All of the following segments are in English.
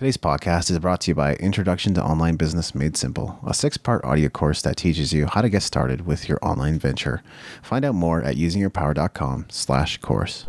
Today's podcast is brought to you by Introduction to Online Business Made Simple, a six part audio course that teaches you how to get started with your online venture. Find out more at usingyourpower.com slash course.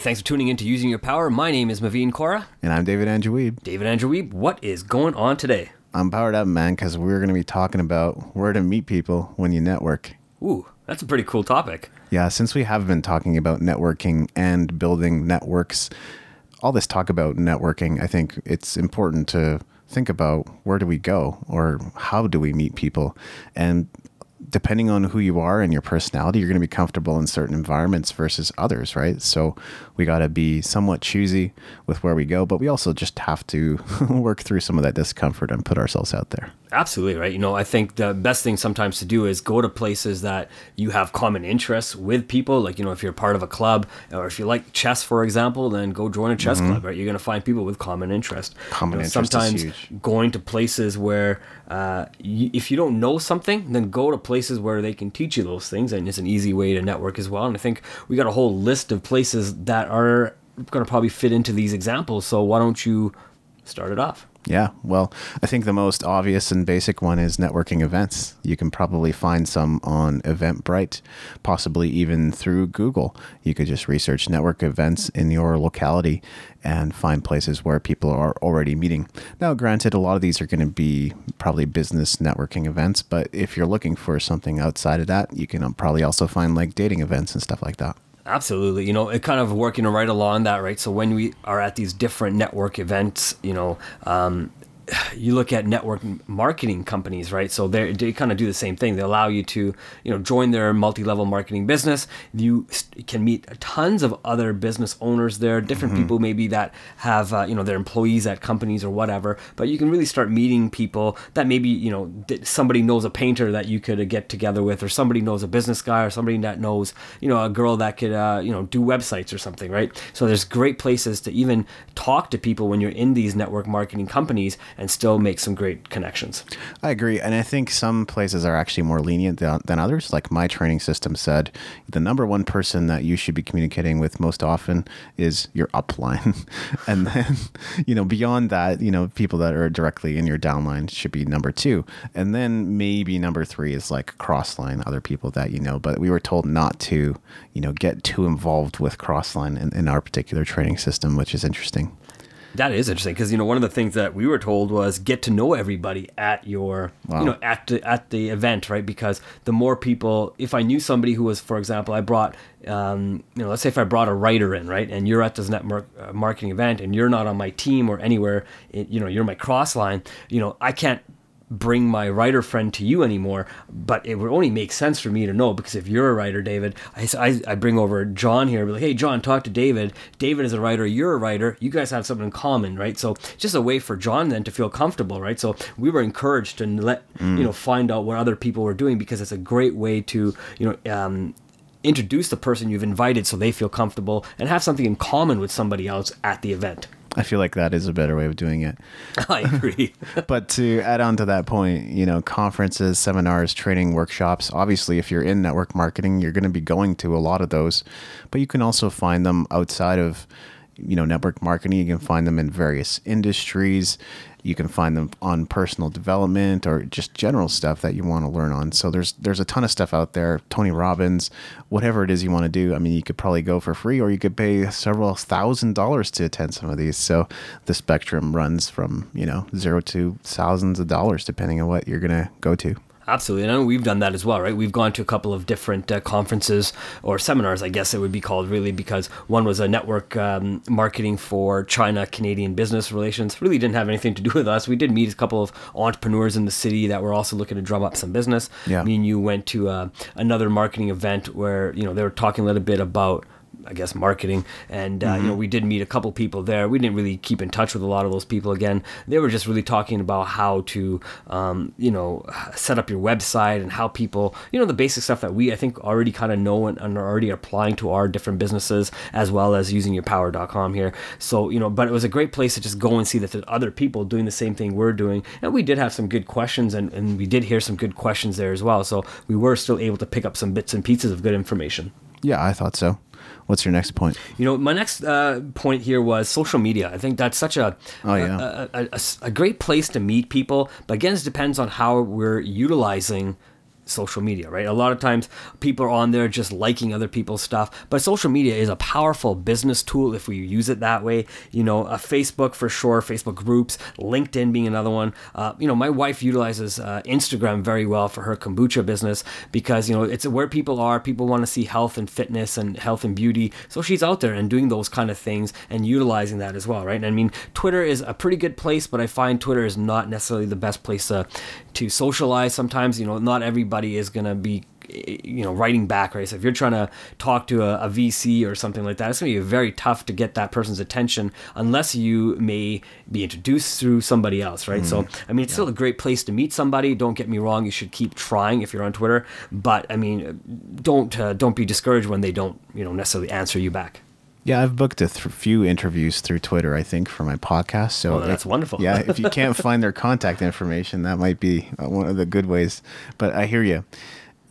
Thanks for tuning in to Using Your Power. My name is Maveen Kaura. And I'm David Andrew Wiebe. David Andrew Wiebe, what is going on today? I'm powered up, man, because we're going to be talking about where to meet people when you network. Ooh, that's a pretty cool topic. Yeah, since we have been talking about networking and building networks, all this talk about networking, I think it's important to think about where do we go or how do we meet people? And depending on who you are and your personality, you're going to be comfortable in certain environments versus others, right? So we got to be somewhat choosy with where we go, but we also just have to work through some of that discomfort and put ourselves out there. Absolutely right. You know, I think the best thing sometimes to do is go to places that you have common interests with people. Like, you know, if you're part of a club or if you like chess, for example, then go join a chess mm-hmm. club, right? You're going to find people with common interest. Common you know, interest Sometimes going to places where uh, you, if you don't know something, then go to places where they can teach you those things. And it's an easy way to network as well. And I think we got a whole list of places that are going to probably fit into these examples. So why don't you start it off? Yeah, well, I think the most obvious and basic one is networking events. You can probably find some on Eventbrite, possibly even through Google. You could just research network events in your locality and find places where people are already meeting. Now, granted, a lot of these are going to be probably business networking events, but if you're looking for something outside of that, you can um, probably also find like dating events and stuff like that. Absolutely. You know, it kind of working right along that, right? So when we are at these different network events, you know, um, you look at network marketing companies, right? So they they kind of do the same thing. They allow you to, you know, join their multi-level marketing business. You can meet tons of other business owners there, different mm-hmm. people maybe that have, uh, you know, their employees at companies or whatever. But you can really start meeting people that maybe, you know, somebody knows a painter that you could get together with, or somebody knows a business guy, or somebody that knows, you know, a girl that could, uh, you know, do websites or something, right? So there's great places to even talk to people when you're in these network marketing companies and still make some great connections. I agree. And I think some places are actually more lenient than, than others. Like my training system said, the number one person that you should be communicating with most often is your upline. and then, you know, beyond that, you know, people that are directly in your downline should be number two. And then maybe number three is like crossline, other people that you know. But we were told not to, you know, get too involved with crossline in, in our particular training system, which is interesting. That is interesting because you know one of the things that we were told was get to know everybody at your wow. you know at the at the event right because the more people if I knew somebody who was for example I brought um, you know let's say if I brought a writer in right and you're at this network uh, marketing event and you're not on my team or anywhere you know you're my cross line you know I can't bring my writer friend to you anymore, but it would only make sense for me to know because if you're a writer, David, I, I, I bring over John here, be like, hey, John, talk to David. David is a writer, you're a writer, you guys have something in common, right? So just a way for John then to feel comfortable, right? So we were encouraged to let, mm. you know, find out what other people were doing because it's a great way to, you know, um, introduce the person you've invited so they feel comfortable and have something in common with somebody else at the event. I feel like that is a better way of doing it. I agree. but to add on to that point, you know, conferences, seminars, training, workshops, obviously, if you're in network marketing, you're going to be going to a lot of those, but you can also find them outside of you know network marketing you can find them in various industries you can find them on personal development or just general stuff that you want to learn on. So there's there's a ton of stuff out there. Tony Robbins, whatever it is you want to do. I mean, you could probably go for free, or you could pay several thousand dollars to attend some of these. So the spectrum runs from you know zero to thousands of dollars depending on what you're gonna go to. Absolutely. And I know we've done that as well, right? We've gone to a couple of different uh, conferences or seminars, I guess it would be called, really, because one was a network um, marketing for China Canadian business relations. Really didn't have anything to do with us. We did meet a couple of entrepreneurs in the city that were also looking to drum up some business. Yeah. Me and you went to uh, another marketing event where, you know, they were talking a little bit about I guess marketing, and uh, you know we did meet a couple people there. We didn't really keep in touch with a lot of those people. Again, they were just really talking about how to um, you know set up your website and how people you know the basic stuff that we I think already kind of know and, and are already applying to our different businesses as well as using your power.com here. So you know, but it was a great place to just go and see that there's other people doing the same thing we're doing, and we did have some good questions and, and we did hear some good questions there as well. So we were still able to pick up some bits and pieces of good information. Yeah, I thought so. What's your next point? You know, my next uh, point here was social media. I think that's such a Oh, yeah. a, a, a, a great place to meet people. But again, it depends on how we're utilizing social media, right? A lot of times people are on there just liking other people's stuff, but social media is a powerful business tool if we use it that way. You know, a Facebook for sure, Facebook groups, LinkedIn being another one. Uh, you know, my wife utilizes uh, Instagram very well for her kombucha business because, you know, it's where people are. People want to see health and fitness and health and beauty. So she's out there and doing those kind of things and utilizing that as well, right? And I mean, Twitter is a pretty good place, but I find Twitter is not necessarily the best place to, to socialize sometimes. You know, not everybody is going to be you know writing back right? So if you're trying to talk to a, a vc or something like that it's going to be very tough to get that person's attention unless you may be introduced through somebody else right? So i mean it's still a great place to meet somebody. Don't get me wrong you should keep trying if you're on twitter but i mean don't uh, don't be discouraged when they don't you know necessarily answer you back Yeah, I've booked a th- few interviews through Twitter, I think, for my podcast. So Oh, that's if- wonderful. yeah, if you can't find their contact information, that might be uh, one of the good ways. But I hear you.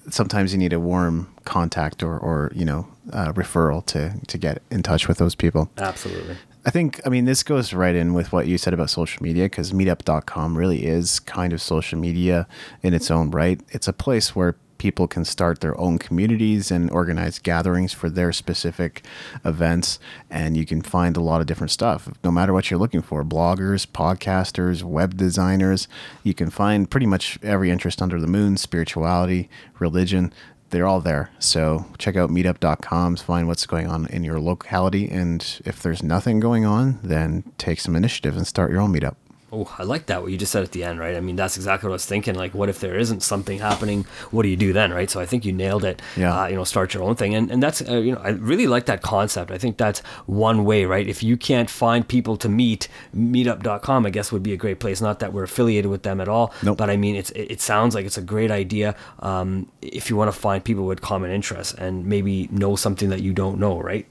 Sometimes you need a warm contact or, or you know, uh, referral to to get in touch with those people. absolutely I think, I mean, this goes right in with what you said about social media because meetup.com really is kind of social media in its own right. It's a place where people can start their own communities and organize gatherings for their specific events. And you can find a lot of different stuff, no matter what you're looking for bloggers, podcasters, web designers. You can find pretty much every interest under the moon spirituality, religion they're all there. So check out meetup.com, find what's going on in your locality. And if there's nothing going on, then take some initiative and start your own meetup. Oh, I like that what you just said at the end, right? I mean, that's exactly what I was thinking. Like, what if there isn't something happening? What do you do then, right? So I think you nailed it. Yeah. Uh, you know, start your own thing, and and that's uh, you know, I really like that concept. I think that's one way, right? If you can't find people to meet, Meetup.com, I guess, would be a great place. Not that we're affiliated with them at all, Nope. but I mean, it's it, it sounds like it's a great idea. Um, if you want to find people with common interests and maybe know something that you don't know, right?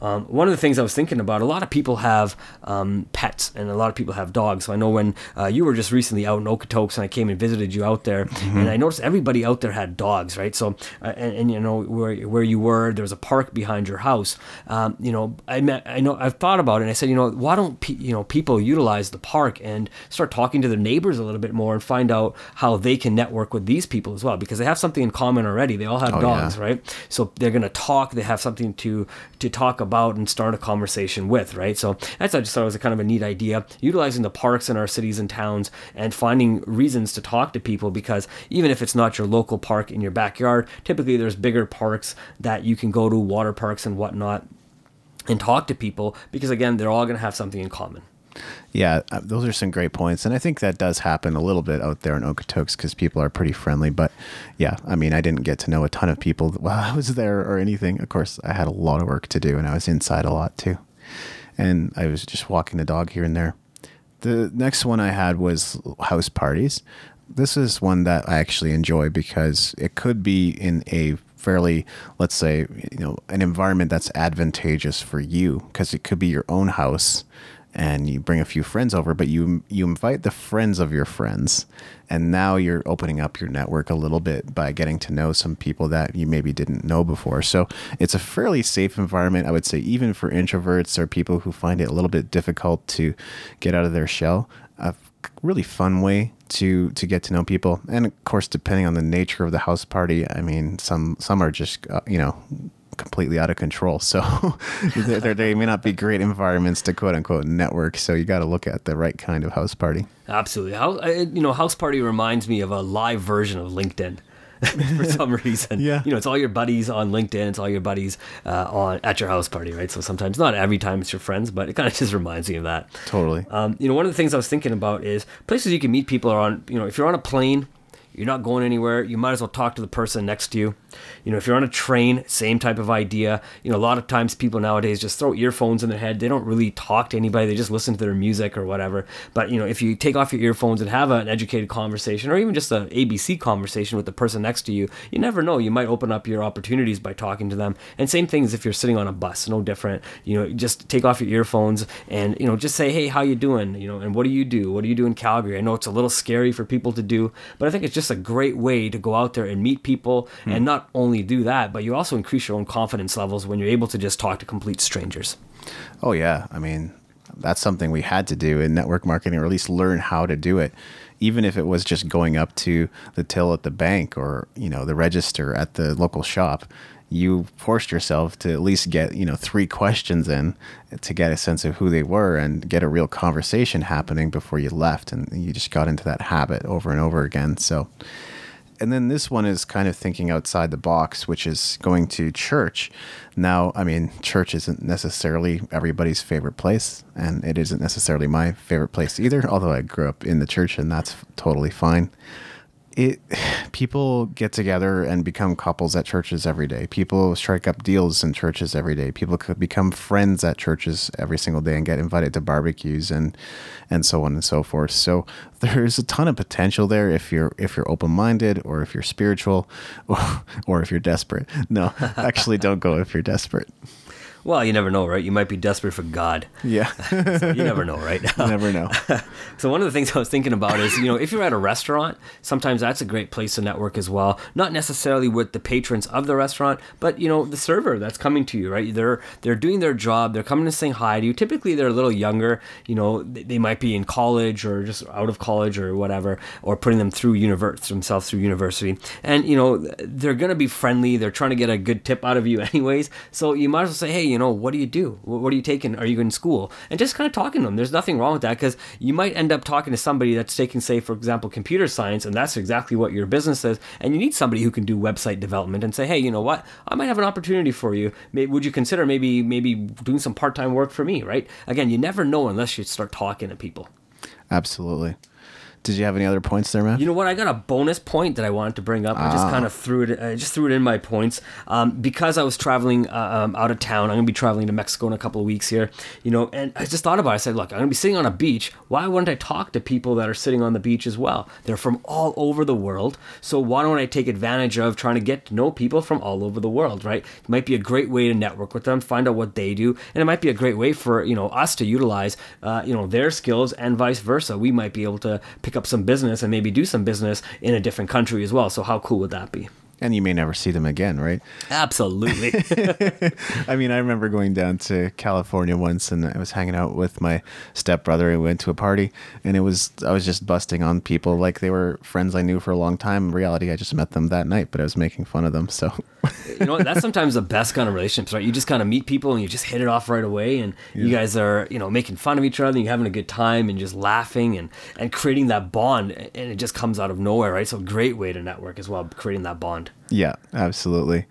Um, one of the things I was thinking about, a lot of people have um, pets and a lot of people have dogs. So I know when uh, you were just recently out in Okotoks and I came and visited you out there, and I noticed everybody out there had dogs, right? So, uh, and, and you know where where you were, there was a park behind your house. Um, you know, I met, I know I've thought about it. and I said, you know, why don't pe- you know people utilize the park and start talking to their neighbors a little bit more and find out how they can network with these people as well because they have something in common already. They all have Oh, dogs, yeah. right? So they're gonna talk. They have something to to talk about and start a conversation with, right? So that's I just thought it was a kind of a neat idea, utilizing the parks in our cities and towns and finding reasons to talk to people because even if it's not your local park in your backyard, typically there's bigger parks that you can go to, water parks and whatnot, and talk to people because again, they're all gonna have something in common. Yeah, uh, those are some great points. And I think that does happen a little bit out there in Okotoks because people are pretty friendly. But yeah, I mean, I didn't get to know a ton of people while I was there or anything. Of course, I had a lot of work to do and I was inside a lot too. And I was just walking the dog here and there. The next one I had was house parties. This is one that I actually enjoy because it could be in a fairly, let's say, you know, an environment that's advantageous for you because it could be your own house and you bring a few friends over, but you you invite the friends of your friends, and now you're opening up your network a little bit by getting to know some people that you maybe didn't know before. So it's a fairly safe environment, I would say, even for introverts or people who find it a little bit difficult to get out of their shell. A really fun way to to get to know people, and of course, depending on the nature of the house party, I mean, some some are just uh, you know completely out of control. So there, they- may not be great environments to quote unquote network. So you got to look at the right kind of house party. Absolutely. How you know, house party reminds me of a live version of LinkedIn. for some reason, Yeah. You know, it's all your buddies on LinkedIn. It's all your buddies uh, on at your house party, right? So sometimes, not every time, it's your friends, but it kind of just reminds me of that. Totally. Um, you know, one of the things I was thinking about is places you can meet people are on. You know, if you're on a plane, you're not going anywhere. You might as well talk to the person next to you. You know, if you're on a train, same type of idea. You know, a lot of times people nowadays just throw earphones in their head. They don't really talk to anybody. They just listen to their music or whatever. But you know, if you take off your earphones and have an educated conversation, or even just a ABC conversation with the person next to you, you never know. You might open up your opportunities by talking to them. And same thing as if you're sitting on a bus. No different. You know, just take off your earphones and you know just say, hey, how you doing? You know, and what do you do? What do you do in Calgary? I know it's a little scary for people to do, but I think it's just a great way to go out there and meet people hmm. and not only do that, but you also increase your own confidence levels when you're able to just talk to complete strangers. Oh yeah, I mean that's something we had to do in network marketing, or at least learn how to do it. Even if it was just going up to the till at the bank or you know the register at the local shop, you forced yourself to at least get you know three questions in to get a sense of who they were and get a real conversation happening before you left, and you just got into that habit over and over again. So and then this one is kind of thinking outside the box, which is going to church. Now, I mean, church isn't necessarily everybody's favorite place, and it isn't necessarily my favorite place either, although I grew up in the church and that's totally fine it people get together and become couples at churches every day. People strike up deals in churches every day. People could become friends at churches every single day and get invited to barbecues and and so on and so forth. So there's a ton of potential there if you're if you're open minded or if you're spiritual or, or if you're desperate. No, actually don't go if you're desperate. Well, you never know, right? You might be desperate for God. Yeah. so you never know, right? never know. so one of the things I was thinking about is, you know, if you're at a restaurant, sometimes that's a great place to network as well. Not necessarily with the patrons of the restaurant, but you know, the server that's coming to you, right? They're they're doing their job. They're coming to say hi to you. Typically, they're a little younger. You know, they might be in college or just out of college or whatever, or putting them through university themselves through university. And you know, they're gonna be friendly. They're trying to get a good tip out of you, anyways. So you might as well say, hey, you know, what do you do? What are you taking? Are you in school? And just kind of talking to them. There's nothing wrong with that because you might end up talking to somebody that's taking, say, for example, computer science, and that's exactly what your business is. And you need somebody who can do website development and say, hey, you know what? I might have an opportunity for you. Maybe, would you consider maybe maybe doing some part time work for me? Right? Again, you never know unless you start talking to people. Absolutely. Did you have any other points there, man? You know what? I got a bonus point that I wanted to bring up. I just ah. kind of threw it. I just threw it in my points um, because I was traveling uh, um, out of town. I'm gonna be traveling to Mexico in a couple of weeks here. You know, and I just thought about. it. I said, look, I'm gonna be sitting on a beach. Why wouldn't I talk to people that are sitting on the beach as well? They're from all over the world. So why don't I take advantage of trying to get to know people from all over the world? Right? It might be a great way to network with them, find out what they do, and it might be a great way for you know us to utilize uh, you know their skills and vice versa. We might be able to pick up some business and maybe do some business in a different country as well. So how cool would that be? And you may never see them again, right? Absolutely. I mean, I remember going down to California once, and I was hanging out with my stepbrother. And we went to a party, and it was I was just busting on people like they were friends I knew for a long time. In reality, I just met them that night, but I was making fun of them. So, you know, that's sometimes the best kind of relationships, right? You just kind of meet people and you just hit it off right away, and yeah. you guys are you know making fun of each other, and you're having a good time, and just laughing and and creating that bond, and it just comes out of nowhere, right? So, great way to network as well, creating that bond. Yeah, absolutely.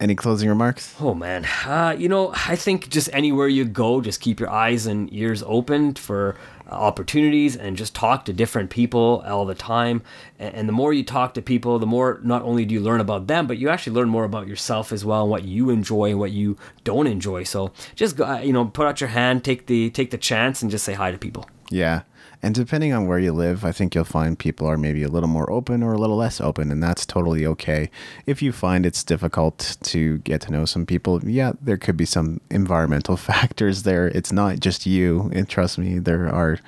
Any closing remarks? Oh man, uh, you know, I think just anywhere you go, just keep your eyes and ears open for opportunities and just talk to different people all the time. And, the more you talk to people, the more not only do you learn about them, but you actually learn more about yourself as well and what you enjoy and what you don't enjoy. So just go, you know, put out your hand, take the take the chance, and just say hi to people. Yeah, and depending on where you live, I think you'll find people are maybe a little more open or a little less open, and that's totally okay. If you find it's difficult to get to know some people, yeah, there could be some environmental factors there. It's not just you, and trust me, there are.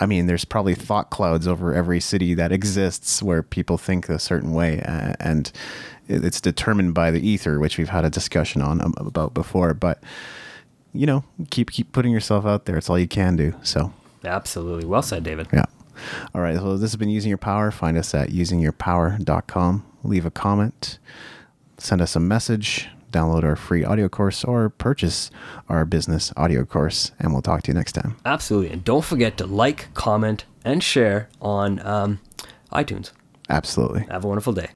I mean, there's probably thought clouds over every city that exists where people think a certain way, and it's determined by the ether, which we've had a discussion on um, about before. But you know, keep keep putting yourself out there. It's all you can do. So Absolutely. Well said, David. Yeah. All right. So this has been Using Your Power. Find us at usingyourpower.com. Leave a comment, send us a message, download our free audio course, or purchase our business audio course. And we'll talk to you next time. Absolutely. And don't forget to like, comment, and share on um, iTunes. Absolutely. Have a wonderful day.